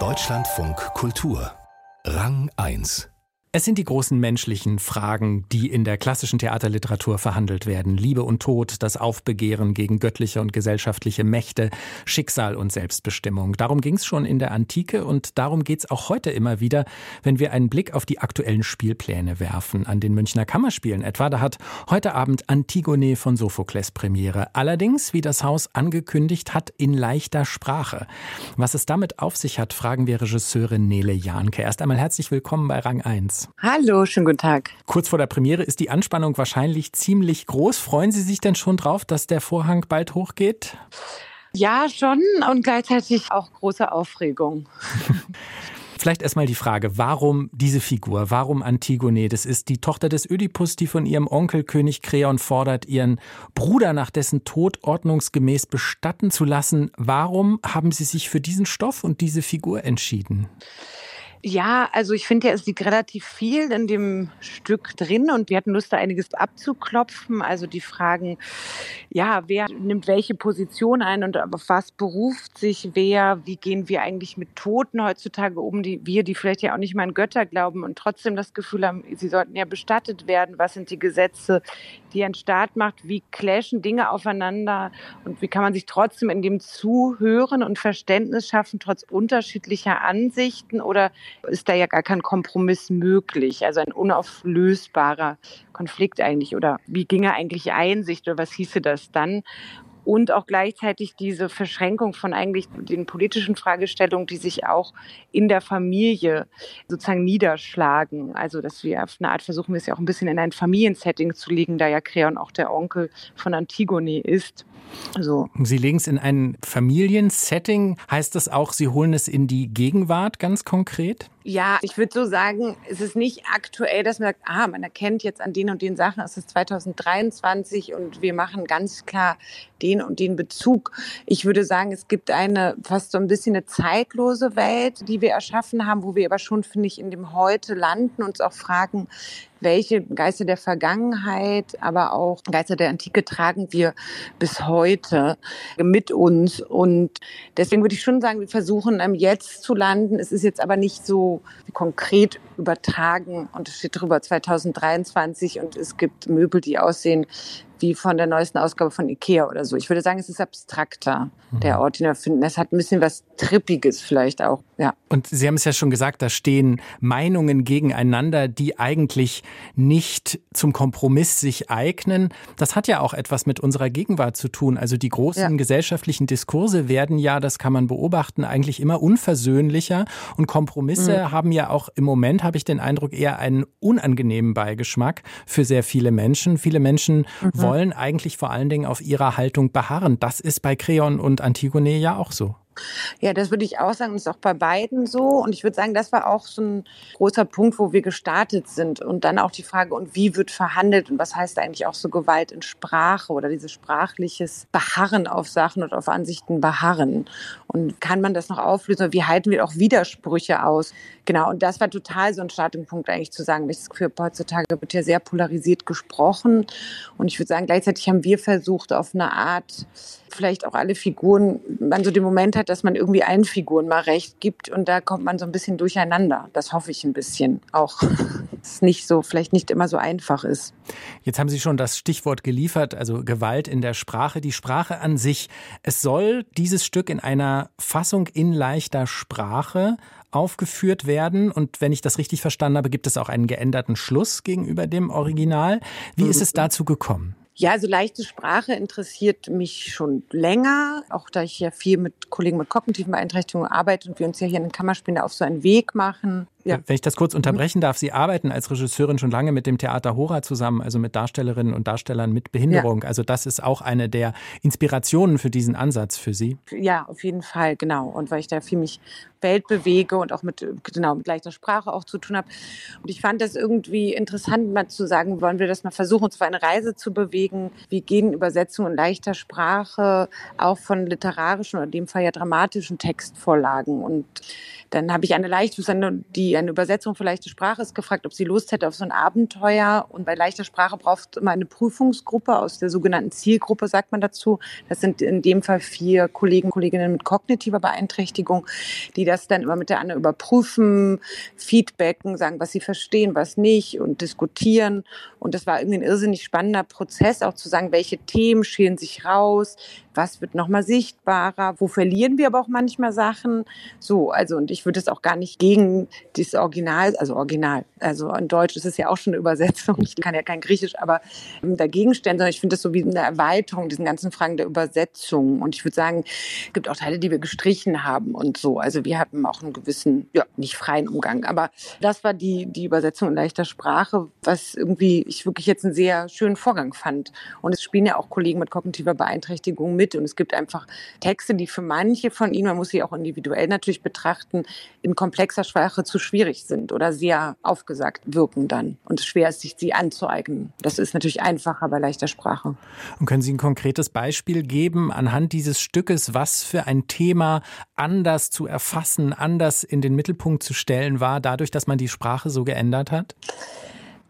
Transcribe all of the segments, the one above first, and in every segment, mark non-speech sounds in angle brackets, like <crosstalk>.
Deutschlandfunk Kultur. Rang 1 es sind die großen menschlichen Fragen, die in der klassischen Theaterliteratur verhandelt werden. Liebe und Tod, das Aufbegehren gegen göttliche und gesellschaftliche Mächte, Schicksal und Selbstbestimmung. Darum ging es schon in der Antike und darum geht es auch heute immer wieder, wenn wir einen Blick auf die aktuellen Spielpläne werfen. An den Münchner Kammerspielen etwa, da hat heute Abend Antigone von Sophokles Premiere. Allerdings, wie das Haus angekündigt hat, in leichter Sprache. Was es damit auf sich hat, fragen wir Regisseurin Nele Jahnke. Erst einmal herzlich willkommen bei Rang 1. Hallo, schönen guten Tag. Kurz vor der Premiere ist die Anspannung wahrscheinlich ziemlich groß. Freuen Sie sich denn schon drauf, dass der Vorhang bald hochgeht? Ja, schon und gleichzeitig auch große Aufregung. <laughs> Vielleicht erstmal die Frage, warum diese Figur? Warum Antigone? Das ist die Tochter des Ödipus, die von ihrem Onkel König Kreon fordert, ihren Bruder nach dessen Tod ordnungsgemäß bestatten zu lassen. Warum haben Sie sich für diesen Stoff und diese Figur entschieden? Ja, also ich finde ja, es liegt relativ viel in dem Stück drin und wir hatten Lust, da einiges abzuklopfen. Also die Fragen, ja, wer nimmt welche Position ein und auf was beruft sich wer? Wie gehen wir eigentlich mit Toten heutzutage um, die wir, die vielleicht ja auch nicht mal an Götter glauben und trotzdem das Gefühl haben, sie sollten ja bestattet werden. Was sind die Gesetze, die ein Staat macht? Wie clashen Dinge aufeinander und wie kann man sich trotzdem in dem Zuhören und Verständnis schaffen, trotz unterschiedlicher Ansichten oder ist da ja gar kein Kompromiss möglich. Also ein unauflösbarer Konflikt eigentlich. Oder wie ginge eigentlich Einsicht oder was hieße das dann? Und auch gleichzeitig diese Verschränkung von eigentlich den politischen Fragestellungen, die sich auch in der Familie sozusagen niederschlagen. Also, dass wir auf eine Art versuchen, wir es ja auch ein bisschen in ein Familiensetting zu legen, da ja Creon auch der Onkel von Antigone ist. So. Sie legen es in ein Familiensetting. Heißt das auch, Sie holen es in die Gegenwart ganz konkret? Ja, ich würde so sagen, es ist nicht aktuell, dass man sagt, ah, man erkennt jetzt an den und den Sachen, es ist 2023 und wir machen ganz klar den und den Bezug. Ich würde sagen, es gibt eine fast so ein bisschen eine zeitlose Welt, die wir erschaffen haben, wo wir aber schon, finde ich, in dem Heute landen, und uns auch fragen, welche Geister der Vergangenheit, aber auch Geister der Antike tragen wir bis heute mit uns. Und deswegen würde ich schon sagen, wir versuchen jetzt zu landen. Es ist jetzt aber nicht so konkret übertragen und es steht drüber 2023 und es gibt Möbel, die aussehen wie von der neuesten Ausgabe von Ikea oder so. Ich würde sagen, es ist abstrakter, mhm. der Ort, den wir finden. Es hat ein bisschen was Trippiges vielleicht auch, ja. Und Sie haben es ja schon gesagt, da stehen Meinungen gegeneinander, die eigentlich nicht zum Kompromiss sich eignen. Das hat ja auch etwas mit unserer Gegenwart zu tun. Also die großen ja. gesellschaftlichen Diskurse werden ja, das kann man beobachten, eigentlich immer unversöhnlicher. Und Kompromisse mhm. haben ja auch im Moment, habe ich den Eindruck, eher einen unangenehmen Beigeschmack für sehr viele Menschen. Viele Menschen mhm. wollen wollen eigentlich vor allen Dingen auf ihrer Haltung beharren. Das ist bei Creon und Antigone ja auch so. Ja, das würde ich auch sagen, das ist auch bei beiden so. Und ich würde sagen, das war auch so ein großer Punkt, wo wir gestartet sind. Und dann auch die Frage, und wie wird verhandelt und was heißt eigentlich auch so Gewalt in Sprache oder dieses sprachliches Beharren auf Sachen und auf Ansichten beharren. Und kann man das noch auflösen? Wie halten wir auch Widersprüche aus? Genau, und das war total so ein Startpunkt eigentlich zu sagen, ich Gefühl, heutzutage wird ja sehr polarisiert gesprochen. Und ich würde sagen, gleichzeitig haben wir versucht, auf eine Art, vielleicht auch alle Figuren, man so den Moment hat, dass man irgendwie allen Figuren mal recht gibt und da kommt man so ein bisschen durcheinander. Das hoffe ich ein bisschen auch. <laughs> es nicht so, vielleicht nicht immer so einfach ist. Jetzt haben Sie schon das Stichwort geliefert, also Gewalt in der Sprache. Die Sprache an sich, es soll dieses Stück in einer Fassung in leichter Sprache aufgeführt werden. Und wenn ich das richtig verstanden habe, gibt es auch einen geänderten Schluss gegenüber dem Original. Wie ist es mhm. dazu gekommen? Ja, also leichte Sprache interessiert mich schon länger, auch da ich ja viel mit Kollegen mit kognitiven Beeinträchtigungen arbeite und wir uns ja hier in den Kammerspielen auf so einen Weg machen. Ja. Wenn ich das kurz unterbrechen darf, Sie arbeiten als Regisseurin schon lange mit dem Theater Hora zusammen, also mit Darstellerinnen und Darstellern mit Behinderung. Ja. Also das ist auch eine der Inspirationen für diesen Ansatz für Sie. Ja, auf jeden Fall, genau. Und weil ich da viel mich Welt bewege und auch mit, genau, mit leichter Sprache auch zu tun habe. Und ich fand das irgendwie interessant, mal zu sagen, wollen wir das mal versuchen, uns auf eine Reise zu bewegen. Wie gehen Übersetzungen in leichter Sprache auch von literarischen oder in dem Fall ja dramatischen Textvorlagen. Und dann habe ich eine Leichtfußsendung, die eine Übersetzung für leichte Sprache ist gefragt, ob sie Lust hätte auf so ein Abenteuer. Und bei leichter Sprache braucht immer eine Prüfungsgruppe aus der sogenannten Zielgruppe, sagt man dazu. Das sind in dem Fall vier Kollegen, Kolleginnen mit kognitiver Beeinträchtigung, die das dann immer mit der anderen überprüfen, feedbacken, sagen, was sie verstehen, was nicht und diskutieren. Und das war irgendwie ein irrsinnig spannender Prozess, auch zu sagen, welche Themen schälen sich raus, was wird nochmal sichtbarer, wo verlieren wir aber auch manchmal Sachen. So, also und ich würde es auch gar nicht gegen das Original, also Original, also in Deutsch ist es ja auch schon eine Übersetzung, ich kann ja kein Griechisch, aber ähm, dagegen stellen, sondern ich finde das so wie eine Erweiterung, diesen ganzen Fragen der Übersetzung. Und ich würde sagen, es gibt auch Teile, die wir gestrichen haben und so. Also wir hatten auch einen gewissen, ja, nicht freien Umgang, aber das war die, die Übersetzung in leichter Sprache, was irgendwie ich wirklich jetzt einen sehr schönen Vorgang fand. Und es spielen ja auch Kollegen mit kognitiver Beeinträchtigung mit mit. Und es gibt einfach Texte, die für manche von ihnen, man muss sie auch individuell natürlich betrachten, in komplexer Sprache zu schwierig sind oder sehr aufgesagt wirken dann. Und es schwer ist, sich sie anzueignen. Das ist natürlich einfacher bei leichter Sprache. Und können Sie ein konkretes Beispiel geben anhand dieses Stückes, was für ein Thema anders zu erfassen, anders in den Mittelpunkt zu stellen war, dadurch, dass man die Sprache so geändert hat?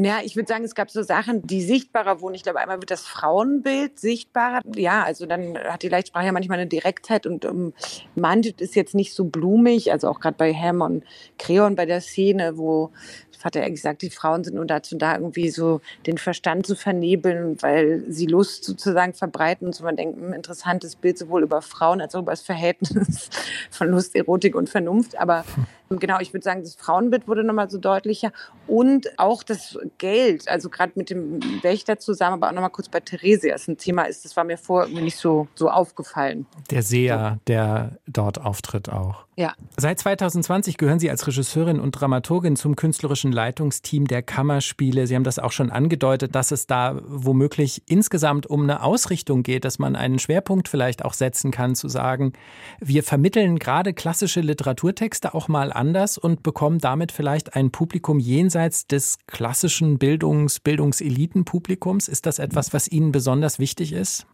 Ja, ich würde sagen, es gab so Sachen, die sichtbarer wurden. Ich glaube, einmal wird das Frauenbild sichtbarer. Ja, also dann hat die Leichtsprache ja manchmal eine Direktheit und um, manches ist jetzt nicht so blumig. Also auch gerade bei Ham und Creon bei der Szene, wo Vater eigentlich gesagt, die Frauen sind nur dazu da, irgendwie so den Verstand zu vernebeln, weil sie Lust sozusagen verbreiten und so man denkt, ein hm, interessantes Bild sowohl über Frauen als auch über das Verhältnis <laughs> von Lust, Erotik und Vernunft. Aber <laughs> genau, ich würde sagen, das Frauenbild wurde nochmal so deutlicher und auch das Geld, also gerade mit dem Wächter zusammen, aber auch nochmal kurz bei Theresias ein Thema ist, das war mir vorher irgendwie nicht so, so aufgefallen. Der Seher, der dort auftritt auch. Ja. Seit 2020 gehören Sie als Regisseurin und Dramaturgin zum künstlerischen Leitungsteam der Kammerspiele. Sie haben das auch schon angedeutet, dass es da womöglich insgesamt um eine Ausrichtung geht, dass man einen Schwerpunkt vielleicht auch setzen kann, zu sagen, wir vermitteln gerade klassische Literaturtexte auch mal anders und bekommen damit vielleicht ein Publikum jenseits des klassischen Bildungs-, Bildungselitenpublikums. Ist das etwas, was Ihnen besonders wichtig ist?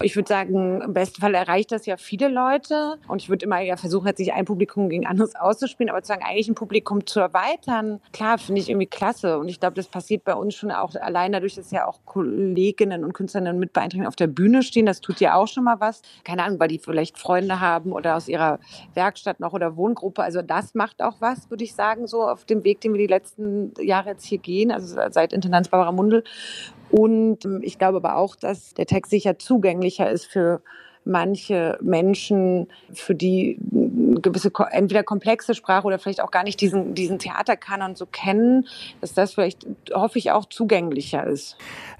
Ich würde sagen, im besten Fall erreicht das ja viele Leute. Und ich würde immer ja versuchen, sich ein Publikum gegen anderes auszuspielen, aber zu sagen, eigentlich ein Publikum zu erweitern, klar, finde ich irgendwie klasse. Und ich glaube, das passiert bei uns schon auch allein dadurch, dass ja auch Kolleginnen und Künstlerinnen mit Beeinträchtigungen auf der Bühne stehen. Das tut ja auch schon mal was. Keine Ahnung, weil die vielleicht Freunde haben oder aus ihrer Werkstatt noch oder Wohngruppe. Also das macht auch was, würde ich sagen, so auf dem Weg, den wir die letzten Jahre jetzt hier gehen, also seit Intendanz Barbara Mundel. Und ähm, ich glaube aber auch, dass der Text sicher zugänglicher ist für manche Menschen, für die gewisse entweder komplexe Sprache oder vielleicht auch gar nicht diesen, diesen Theaterkanon so kennen, dass das vielleicht, hoffe ich, auch zugänglicher ist.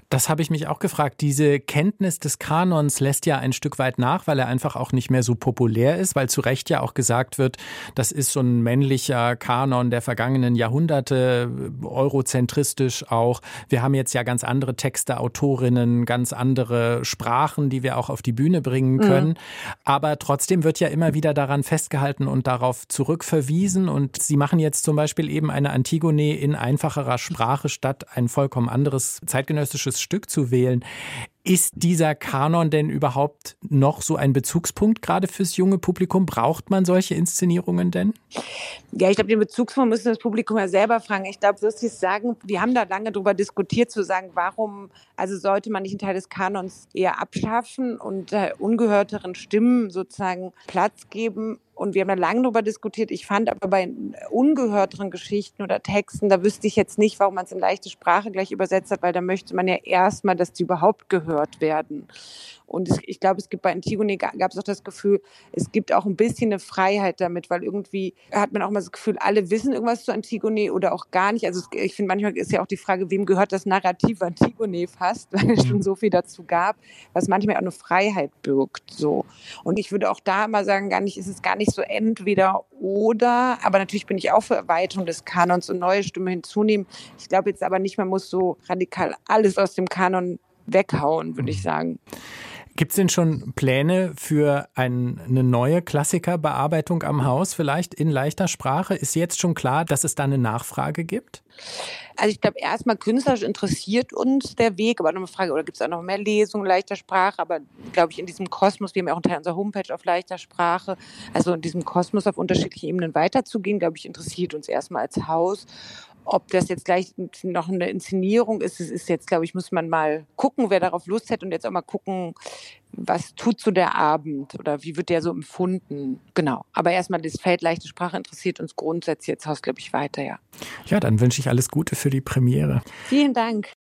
Das habe ich mich auch gefragt. Diese Kenntnis des Kanons lässt ja ein Stück weit nach, weil er einfach auch nicht mehr so populär ist, weil zu Recht ja auch gesagt wird, das ist so ein männlicher Kanon der vergangenen Jahrhunderte, eurozentristisch auch. Wir haben jetzt ja ganz andere Texte, Autorinnen, ganz andere Sprachen, die wir auch auf die Bühne bringen mhm. können. Mhm. Aber trotzdem wird ja immer wieder daran festgehalten und darauf zurückverwiesen. Und Sie machen jetzt zum Beispiel eben eine Antigone in einfacherer Sprache statt ein vollkommen anderes zeitgenössisches Stück zu wählen. Ist dieser Kanon denn überhaupt noch so ein Bezugspunkt gerade fürs junge Publikum? Braucht man solche Inszenierungen denn? Ja, ich glaube, den Bezugspunkt müssen das Publikum ja selber fragen. Ich glaube, wirst du sagen, wir haben da lange darüber diskutiert, zu sagen, warum, also sollte man nicht einen Teil des Kanons eher abschaffen und äh, ungehörteren Stimmen sozusagen Platz geben und wir haben da lange darüber diskutiert. Ich fand aber bei ungehörteren Geschichten oder Texten, da wüsste ich jetzt nicht, warum man es in leichte Sprache gleich übersetzt hat, weil da möchte man ja erstmal, dass die überhaupt gehört werden. Und ich glaube, es gibt bei Antigone gab es auch das Gefühl, es gibt auch ein bisschen eine Freiheit damit, weil irgendwie hat man auch mal das Gefühl, alle wissen irgendwas zu Antigone oder auch gar nicht. Also ich finde, manchmal ist ja auch die Frage, wem gehört das Narrativ Antigone fast, weil es schon mhm. so viel dazu gab, was manchmal auch eine Freiheit birgt. So. Und ich würde auch da mal sagen, gar nicht, ist es gar nicht so entweder oder, aber natürlich bin ich auch für Erweiterung des Kanons und neue Stimmen hinzunehmen. Ich glaube jetzt aber nicht, man muss so radikal alles aus dem Kanon weghauen, würde ich mhm. sagen. Gibt es denn schon Pläne für ein, eine neue Klassikerbearbeitung am Haus, vielleicht in leichter Sprache? Ist jetzt schon klar, dass es da eine Nachfrage gibt? Also ich glaube, erstmal künstlerisch interessiert uns der Weg, aber noch eine Frage, oder gibt es auch noch mehr Lesungen leichter Sprache? Aber glaube ich, in diesem Kosmos, wir haben ja auch einen Teil unserer Homepage auf leichter Sprache, also in diesem Kosmos auf unterschiedlichen Ebenen weiterzugehen, glaube ich, interessiert uns erstmal als Haus. Ob das jetzt gleich noch eine Inszenierung ist, es ist jetzt, glaube ich, muss man mal gucken, wer darauf Lust hat und jetzt auch mal gucken, was tut so der Abend oder wie wird der so empfunden? Genau. Aber erstmal das Feld leichte Sprache interessiert uns grundsätzlich jetzt Haus, glaube ich, weiter, ja. Ja, dann wünsche ich alles Gute für die Premiere. Vielen Dank.